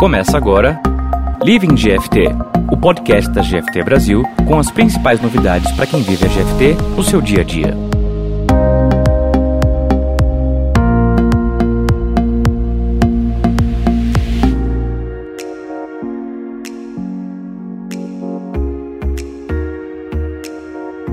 Começa agora Living GFT, o podcast da GFT Brasil com as principais novidades para quem vive a GFT no seu dia a dia.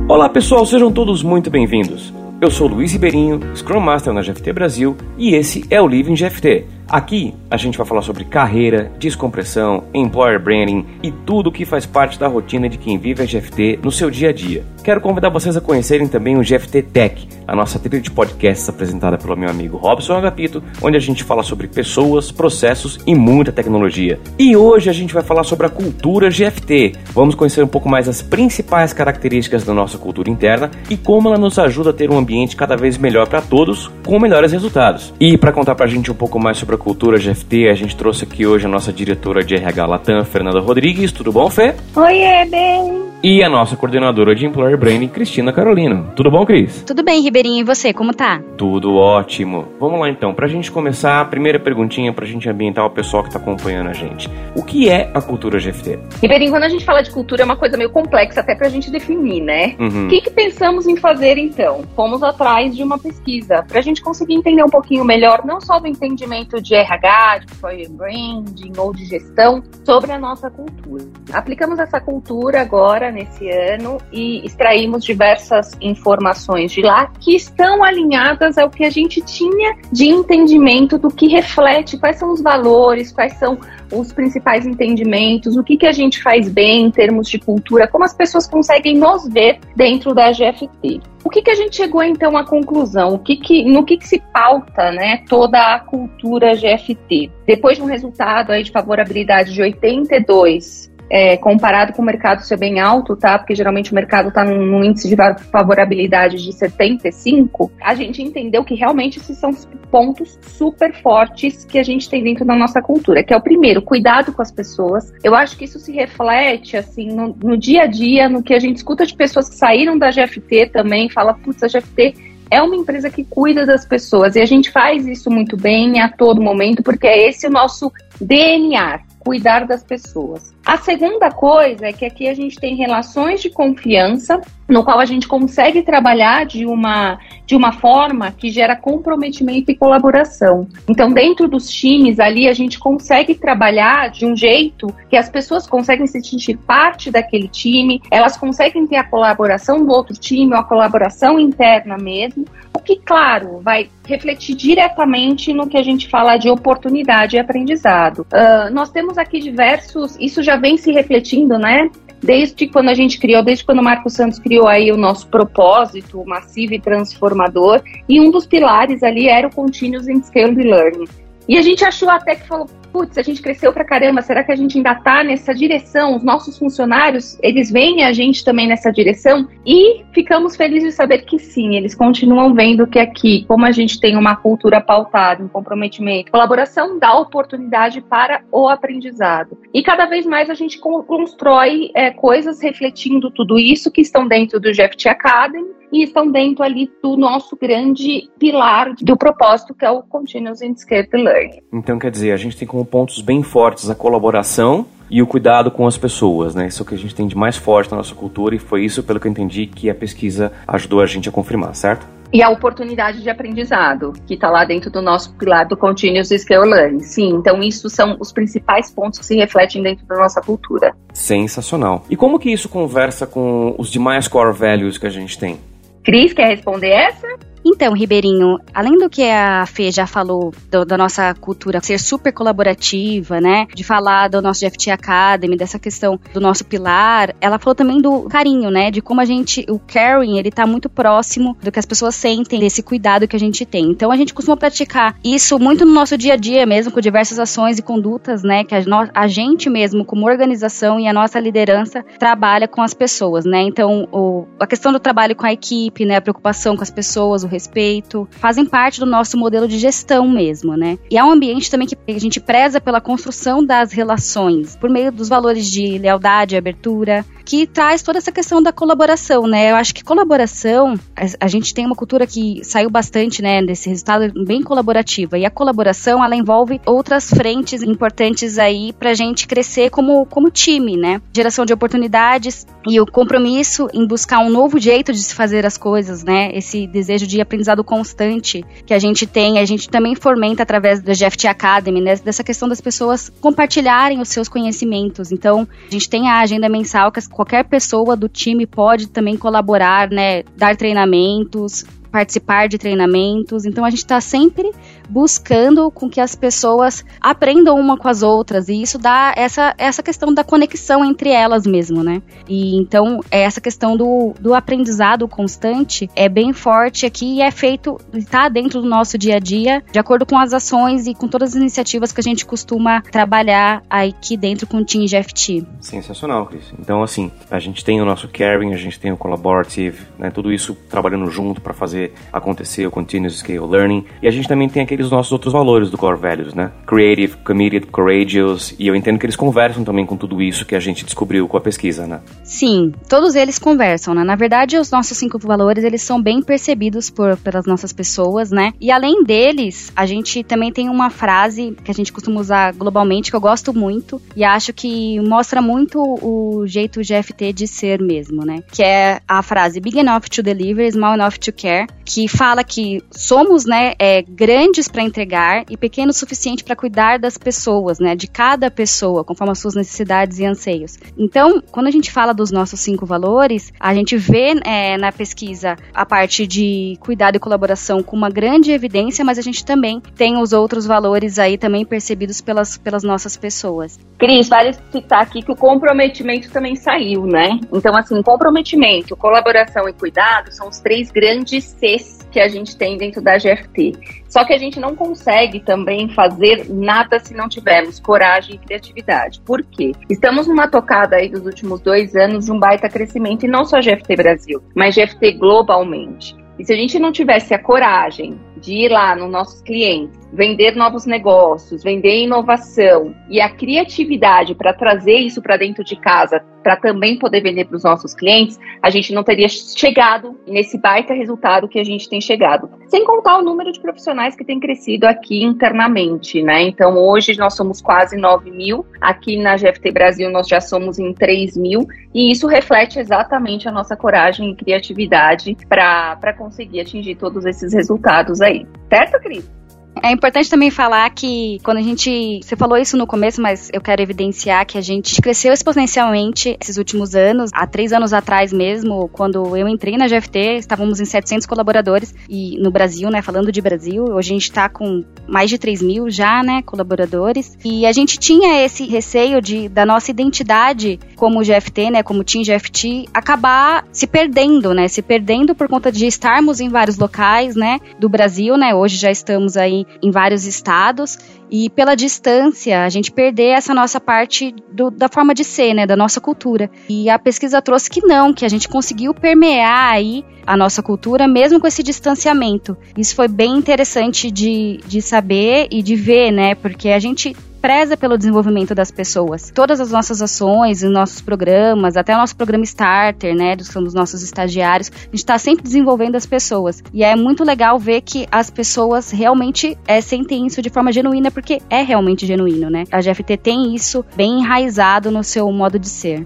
Olá pessoal, sejam todos muito bem-vindos. Eu sou Luiz Ribeirinho, Scrum Master na GFT Brasil e esse é o Living GFT Aqui a gente vai falar sobre carreira, descompressão, employer branding e tudo o que faz parte da rotina de quem vive a GFT no seu dia a dia. Quero convidar vocês a conhecerem também o GFT Tech, a nossa trilha de podcasts apresentada pelo meu amigo Robson Agapito, onde a gente fala sobre pessoas, processos e muita tecnologia. E hoje a gente vai falar sobre a cultura GFT. Vamos conhecer um pouco mais as principais características da nossa cultura interna e como ela nos ajuda a ter um ambiente cada vez melhor para todos, com melhores resultados. E para contar para a gente um pouco mais sobre cultura GFT, a gente trouxe aqui hoje a nossa diretora de RH Latam, Fernanda Rodrigues. Tudo bom, Fê? Oi, bem. E a nossa coordenadora de Employer Branding, Cristina Carolino. Tudo bom, Cris? Tudo bem, Ribeirinho. E você, como tá? Tudo ótimo. Vamos lá então, pra gente começar, a primeira perguntinha pra gente ambientar o pessoal que tá acompanhando a gente. O que é a cultura GFT? Ribeirinho, quando a gente fala de cultura é uma coisa meio complexa até pra gente definir, né? Uhum. O que, que pensamos em fazer então? Fomos atrás de uma pesquisa pra gente conseguir entender um pouquinho melhor, não só do entendimento de RH, de employer branding ou de gestão, sobre a nossa cultura. Aplicamos essa cultura agora nesse ano e extraímos diversas informações de lá que estão alinhadas ao que a gente tinha de entendimento do que reflete quais são os valores, quais são os principais entendimentos, o que, que a gente faz bem em termos de cultura, como as pessoas conseguem nos ver dentro da GFT. O que, que a gente chegou então à conclusão? O que que, no que, que se pauta né, toda a cultura GFT? Depois de um resultado aí de favorabilidade de 82 é, comparado com o mercado ser bem alto, tá? Porque geralmente o mercado está num, num, índice de favorabilidade de 75, a gente entendeu que realmente esses são os pontos super fortes que a gente tem dentro da nossa cultura, que é o primeiro, cuidado com as pessoas. Eu acho que isso se reflete, assim, no, no dia a dia, no que a gente escuta de pessoas que saíram da GFT também, fala, putz, a GFT é uma empresa que cuida das pessoas e a gente faz isso muito bem a todo momento, porque é esse o nosso DNA, cuidar das pessoas. A segunda coisa é que aqui a gente tem relações de confiança, no qual a gente consegue trabalhar de uma, de uma forma que gera comprometimento e colaboração. Então, dentro dos times ali, a gente consegue trabalhar de um jeito que as pessoas conseguem se sentir parte daquele time, elas conseguem ter a colaboração do outro time, ou a colaboração interna mesmo, que, claro, vai refletir diretamente no que a gente fala de oportunidade e aprendizado. Uh, nós temos aqui diversos, isso já vem se refletindo, né? Desde quando a gente criou, desde quando o Marco Santos criou aí o nosso propósito massivo e transformador, e um dos pilares ali era o Continuous and Scaled Learning. E a gente achou até que falou, putz, a gente cresceu pra caramba, será que a gente ainda tá nessa direção? Os nossos funcionários, eles veem a gente também nessa direção? E ficamos felizes de saber que sim, eles continuam vendo que aqui, como a gente tem uma cultura pautada em comprometimento, colaboração dá oportunidade para o aprendizado. E cada vez mais a gente constrói é, coisas refletindo tudo isso que estão dentro do GFT Academy e estão dentro ali do nosso grande pilar do propósito, que é o Continuous and Learning. Então, quer dizer, a gente tem como pontos bem fortes a colaboração e o cuidado com as pessoas, né? Isso é o que a gente tem de mais forte na nossa cultura e foi isso, pelo que eu entendi, que a pesquisa ajudou a gente a confirmar, certo? E a oportunidade de aprendizado, que está lá dentro do nosso pilar do Continuous Scale Learning. Sim, então isso são os principais pontos que se refletem dentro da nossa cultura. Sensacional. E como que isso conversa com os demais core values que a gente tem? Cris, quer responder essa? Então, Ribeirinho, além do que a Fê já falou do, da nossa cultura ser super colaborativa, né? De falar do nosso GFT Academy, dessa questão do nosso pilar, ela falou também do carinho, né? De como a gente, o caring, ele tá muito próximo do que as pessoas sentem, desse cuidado que a gente tem. Então, a gente costuma praticar isso muito no nosso dia a dia mesmo, com diversas ações e condutas, né? Que a, a gente mesmo, como organização e a nossa liderança, trabalha com as pessoas, né? Então, o, a questão do trabalho com a equipe, né? A preocupação com as pessoas, o respeito, fazem parte do nosso modelo de gestão mesmo, né? E é um ambiente também que a gente preza pela construção das relações, por meio dos valores de lealdade, abertura, que traz toda essa questão da colaboração, né? Eu acho que colaboração, a, a gente tem uma cultura que saiu bastante, né, desse resultado bem colaborativa. E a colaboração, ela envolve outras frentes importantes aí pra gente crescer como, como time, né? Geração de oportunidades e o compromisso em buscar um novo jeito de se fazer as coisas, né? Esse desejo de aprendizado constante que a gente tem, a gente também fomenta através da GFT Academy, né? Dessa questão das pessoas compartilharem os seus conhecimentos. Então, a gente tem a agenda mensal que qualquer pessoa do time pode também colaborar, né? Dar treinamentos, participar de treinamentos. Então a gente está sempre buscando com que as pessoas aprendam uma com as outras e isso dá essa, essa questão da conexão entre elas mesmo, né? E então essa questão do, do aprendizado constante é bem forte aqui e é feito, está dentro do nosso dia a dia, de acordo com as ações e com todas as iniciativas que a gente costuma trabalhar aqui dentro com o Team GFT. Sensacional, Cris. Então assim, a gente tem o nosso caring, a gente tem o collaborative, né? Tudo isso trabalhando junto para fazer acontecer o continuous scale learning e a gente também tem aquele aqueles nossos outros valores do core values, né? Creative, committed, courageous, e eu entendo que eles conversam também com tudo isso que a gente descobriu com a pesquisa, né? Sim, todos eles conversam, né? Na verdade, os nossos cinco valores, eles são bem percebidos por, pelas nossas pessoas, né? E além deles, a gente também tem uma frase que a gente costuma usar globalmente, que eu gosto muito, e acho que mostra muito o jeito GFT de ser mesmo, né? Que é a frase big enough to deliver, small enough to care, que fala que somos, né, é, grandes para entregar e pequeno o suficiente para cuidar das pessoas, né, de cada pessoa, conforme as suas necessidades e anseios. Então, quando a gente fala dos nossos cinco valores, a gente vê é, na pesquisa a parte de cuidado e colaboração com uma grande evidência, mas a gente também tem os outros valores aí também percebidos pelas, pelas nossas pessoas. Cris, vale citar aqui que o comprometimento também saiu, né? Então, assim, comprometimento, colaboração e cuidado são os três grandes Cs que a gente tem dentro da GFT. Só que a gente não consegue também fazer nada se não tivermos coragem e criatividade. Por quê? Estamos numa tocada aí dos últimos dois anos de um baita crescimento, e não só GFT Brasil, mas GFT globalmente. E se a gente não tivesse a coragem de ir lá nos nossos clientes, vender novos negócios, vender inovação e a criatividade para trazer isso para dentro de casa, para também poder vender para os nossos clientes, a gente não teria chegado nesse baita resultado que a gente tem chegado. Sem contar o número de profissionais que tem crescido aqui internamente, né? Então hoje nós somos quase 9 mil, aqui na GFT Brasil nós já somos em 3 mil, e isso reflete exatamente a nossa coragem e criatividade para conseguir atingir todos esses resultados aí. Certo, Cris? É importante também falar que quando a gente. Você falou isso no começo, mas eu quero evidenciar que a gente cresceu exponencialmente esses últimos anos. Há três anos atrás mesmo, quando eu entrei na GFT, estávamos em 700 colaboradores e no Brasil, né? Falando de Brasil, hoje a gente está com mais de 3 mil já, né? Colaboradores. E a gente tinha esse receio de da nossa identidade como GFT, né? Como Team GFT, acabar se perdendo, né? Se perdendo por conta de estarmos em vários locais, né? Do Brasil, né? Hoje já estamos aí em vários estados e pela distância a gente perder essa nossa parte do, da forma de ser, né, da nossa cultura. E a pesquisa trouxe que não, que a gente conseguiu permear aí a nossa cultura mesmo com esse distanciamento. Isso foi bem interessante de, de saber e de ver, né, porque a gente preza pelo desenvolvimento das pessoas. Todas as nossas ações, os nossos programas, até o nosso programa Starter, né, dos, dos nossos estagiários, a gente está sempre desenvolvendo as pessoas. E é muito legal ver que as pessoas realmente é, sentem isso de forma genuína, porque é realmente genuíno, né? A GFT tem isso bem enraizado no seu modo de ser.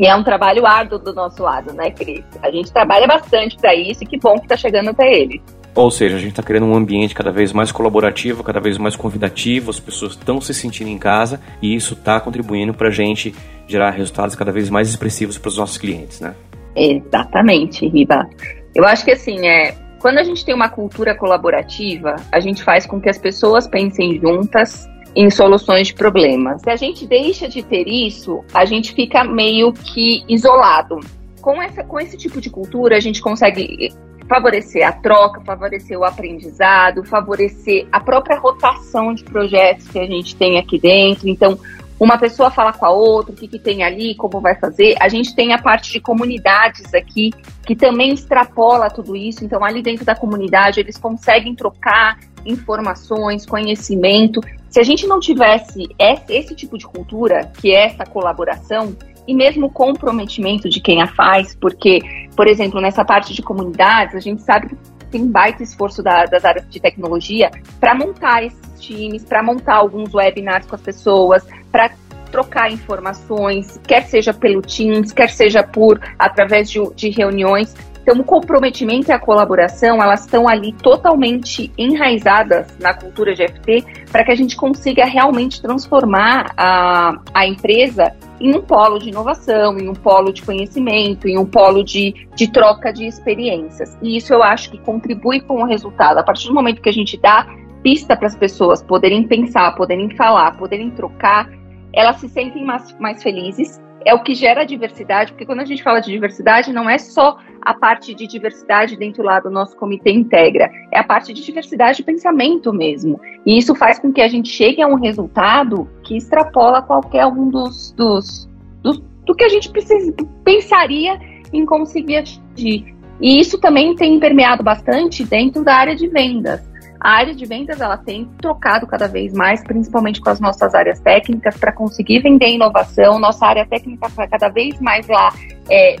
E é um trabalho árduo do nosso lado, né, Cris? A gente trabalha bastante para isso e que bom que está chegando até ele. Ou seja, a gente está criando um ambiente cada vez mais colaborativo, cada vez mais convidativo, as pessoas estão se sentindo em casa e isso está contribuindo para a gente gerar resultados cada vez mais expressivos para os nossos clientes, né? Exatamente, Riba. Eu acho que assim, é, quando a gente tem uma cultura colaborativa, a gente faz com que as pessoas pensem juntas em soluções de problemas. Se a gente deixa de ter isso, a gente fica meio que isolado. Com, essa, com esse tipo de cultura, a gente consegue favorecer a troca, favorecer o aprendizado, favorecer a própria rotação de projetos que a gente tem aqui dentro. Então, uma pessoa fala com a outra, o que, que tem ali, como vai fazer. A gente tem a parte de comunidades aqui, que também extrapola tudo isso. Então, ali dentro da comunidade, eles conseguem trocar informações, conhecimento. Se a gente não tivesse esse, esse tipo de cultura, que é essa colaboração, e mesmo o comprometimento de quem a faz, porque, por exemplo, nessa parte de comunidades, a gente sabe que tem baita esforço da, das áreas de tecnologia para montar esses times, para montar alguns webinars com as pessoas, para trocar informações, quer seja pelo Teams, quer seja por através de, de reuniões. Então, o comprometimento e a colaboração, elas estão ali totalmente enraizadas na cultura de FT para que a gente consiga realmente transformar a, a empresa em um polo de inovação, em um polo de conhecimento, em um polo de, de troca de experiências. E isso eu acho que contribui com o resultado. A partir do momento que a gente dá pista para as pessoas poderem pensar, poderem falar, poderem trocar, elas se sentem mais, mais felizes. É o que gera diversidade, porque quando a gente fala de diversidade, não é só a parte de diversidade dentro lá do nosso comitê integra, é a parte de diversidade de pensamento mesmo. E isso faz com que a gente chegue a um resultado que extrapola qualquer um dos, dos, dos do que a gente precisa, pensaria em conseguir atingir. E isso também tem permeado bastante dentro da área de vendas. A área de vendas ela tem trocado cada vez mais, principalmente com as nossas áreas técnicas, para conseguir vender inovação. Nossa área técnica está cada vez mais lá é,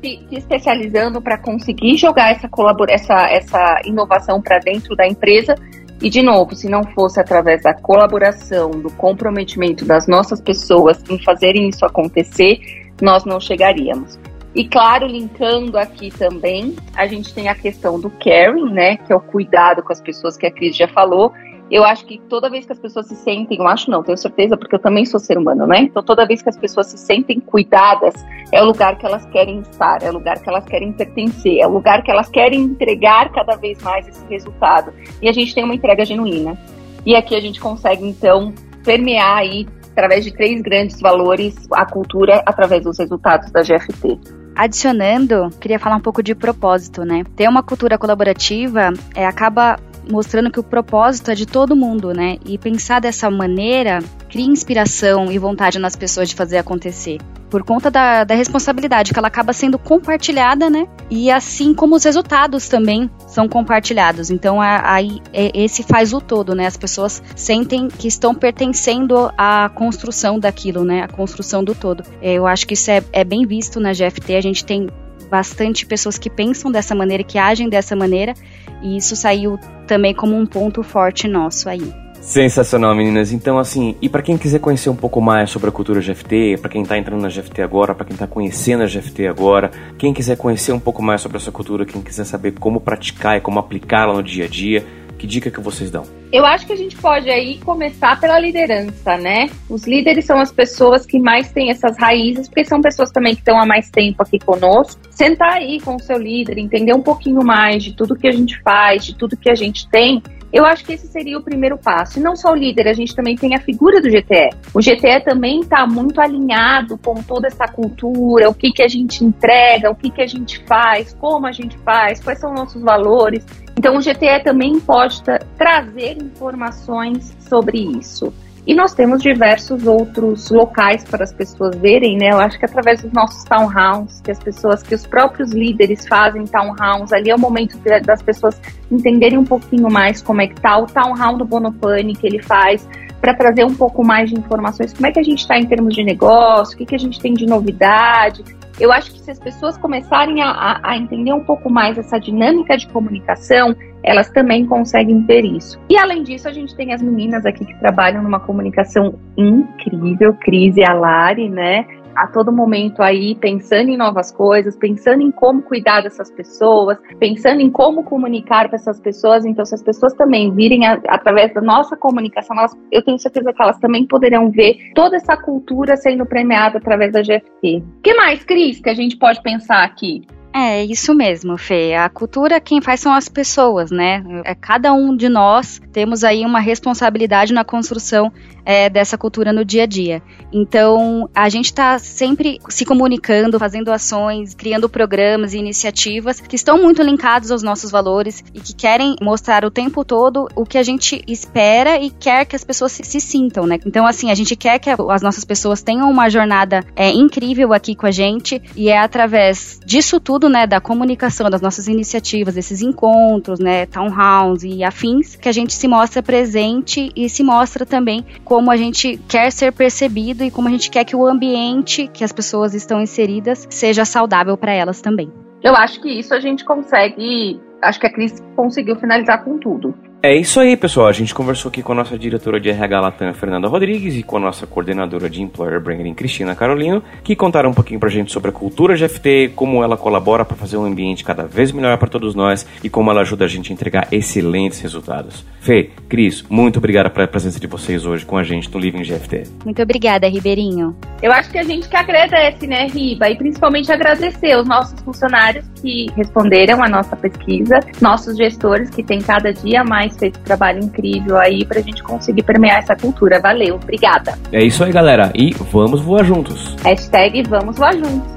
se, se, especializando para conseguir jogar essa, essa, essa inovação para dentro da empresa. E, de novo, se não fosse através da colaboração, do comprometimento das nossas pessoas em fazerem isso acontecer, nós não chegaríamos. E claro, linkando aqui também, a gente tem a questão do caring, né, que é o cuidado com as pessoas que a Cris já falou. Eu acho que toda vez que as pessoas se sentem, eu acho não, tenho certeza, porque eu também sou ser humano, né? Então toda vez que as pessoas se sentem cuidadas, é o lugar que elas querem estar, é o lugar que elas querem pertencer, é o lugar que elas querem entregar cada vez mais esse resultado. E a gente tem uma entrega genuína. E aqui a gente consegue então permear aí através de três grandes valores a cultura através dos resultados da GFT. Adicionando, queria falar um pouco de propósito, né? Ter uma cultura colaborativa é, acaba mostrando que o propósito é de todo mundo, né? E pensar dessa maneira cria inspiração e vontade nas pessoas de fazer acontecer. Por conta da, da responsabilidade que ela acaba sendo compartilhada, né? E assim como os resultados também são compartilhados. Então, aí é, esse faz o todo, né? As pessoas sentem que estão pertencendo à construção daquilo, né? A construção do todo. É, eu acho que isso é, é bem visto na GFT. A gente tem bastante pessoas que pensam dessa maneira, que agem dessa maneira, e isso saiu também como um ponto forte nosso aí. Sensacional, meninas. Então, assim, e para quem quiser conhecer um pouco mais sobre a cultura GFT, para quem tá entrando na GFT agora, para quem tá conhecendo a GFT agora, quem quiser conhecer um pouco mais sobre essa cultura, quem quiser saber como praticar e como aplicá-la no dia a dia, que dica que vocês dão? Eu acho que a gente pode aí começar pela liderança, né? Os líderes são as pessoas que mais têm essas raízes, porque são pessoas também que estão há mais tempo aqui conosco. Sentar aí com o seu líder, entender um pouquinho mais de tudo que a gente faz, de tudo que a gente tem, eu acho que esse seria o primeiro passo. E não só o líder, a gente também tem a figura do GTE. O GTE também está muito alinhado com toda essa cultura, o que, que a gente entrega, o que, que a gente faz, como a gente faz, quais são nossos valores. Então, o GTE também pode trazer informações sobre isso. E nós temos diversos outros locais para as pessoas verem, né? Eu acho que através dos nossos townhouses, que as pessoas, que os próprios líderes fazem townhouses, ali é o momento das pessoas entenderem um pouquinho mais como é que tá o townhouse do Bonopane que ele faz, para trazer um pouco mais de informações, como é que a gente está em termos de negócio, o que, que a gente tem de novidade, eu acho que se as pessoas começarem a, a, entender um pouco mais essa dinâmica de comunicação, elas também conseguem ter isso. E além disso, a gente tem as meninas aqui que trabalham numa comunicação incrível, Cris e a Lari, né? A todo momento aí pensando em novas coisas, pensando em como cuidar dessas pessoas, pensando em como comunicar para essas pessoas. Então, se as pessoas também virem a, através da nossa comunicação, elas, eu tenho certeza que elas também poderão ver toda essa cultura sendo premiada através da GFT. O que mais, Cris, que a gente pode pensar aqui? É, isso mesmo, Fê. A cultura, quem faz são as pessoas, né? É, cada um de nós temos aí uma responsabilidade na construção é, dessa cultura no dia a dia. Então, a gente está sempre se comunicando, fazendo ações, criando programas e iniciativas que estão muito linkados aos nossos valores e que querem mostrar o tempo todo o que a gente espera e quer que as pessoas se, se sintam, né? Então, assim, a gente quer que as nossas pessoas tenham uma jornada é, incrível aqui com a gente e é através disso tudo né, da comunicação, das nossas iniciativas, desses encontros, né, townhouse e afins, que a gente se mostra presente e se mostra também a gente quer ser percebido e como a gente quer que o ambiente que as pessoas estão inseridas seja saudável para elas também. Eu acho que isso a gente consegue. Acho que a Cris conseguiu finalizar com tudo. É isso aí, pessoal. A gente conversou aqui com a nossa diretora de RH Latam, Fernanda Rodrigues, e com a nossa coordenadora de Employer Branding, Cristina Carolino, que contaram um pouquinho pra gente sobre a cultura GFT, como ela colabora para fazer um ambiente cada vez melhor para todos nós e como ela ajuda a gente a entregar excelentes resultados. Fê, Cris, muito obrigada pela presença de vocês hoje com a gente no Living GFT. Muito obrigada, Ribeirinho. Eu acho que a gente que agradece, né, Riba? E principalmente agradecer os nossos funcionários que responderam a nossa pesquisa, nossos gestores que têm cada dia mais feito um trabalho incrível aí pra gente conseguir permear essa cultura. Valeu, obrigada. É isso aí, galera. E vamos voar juntos. Hashtag vamos voar juntos.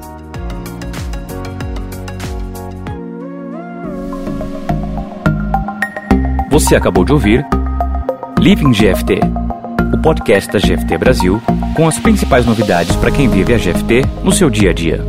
Você acabou de ouvir Living GFT, o podcast da GFT Brasil, com as principais novidades para quem vive a GFT no seu dia a dia.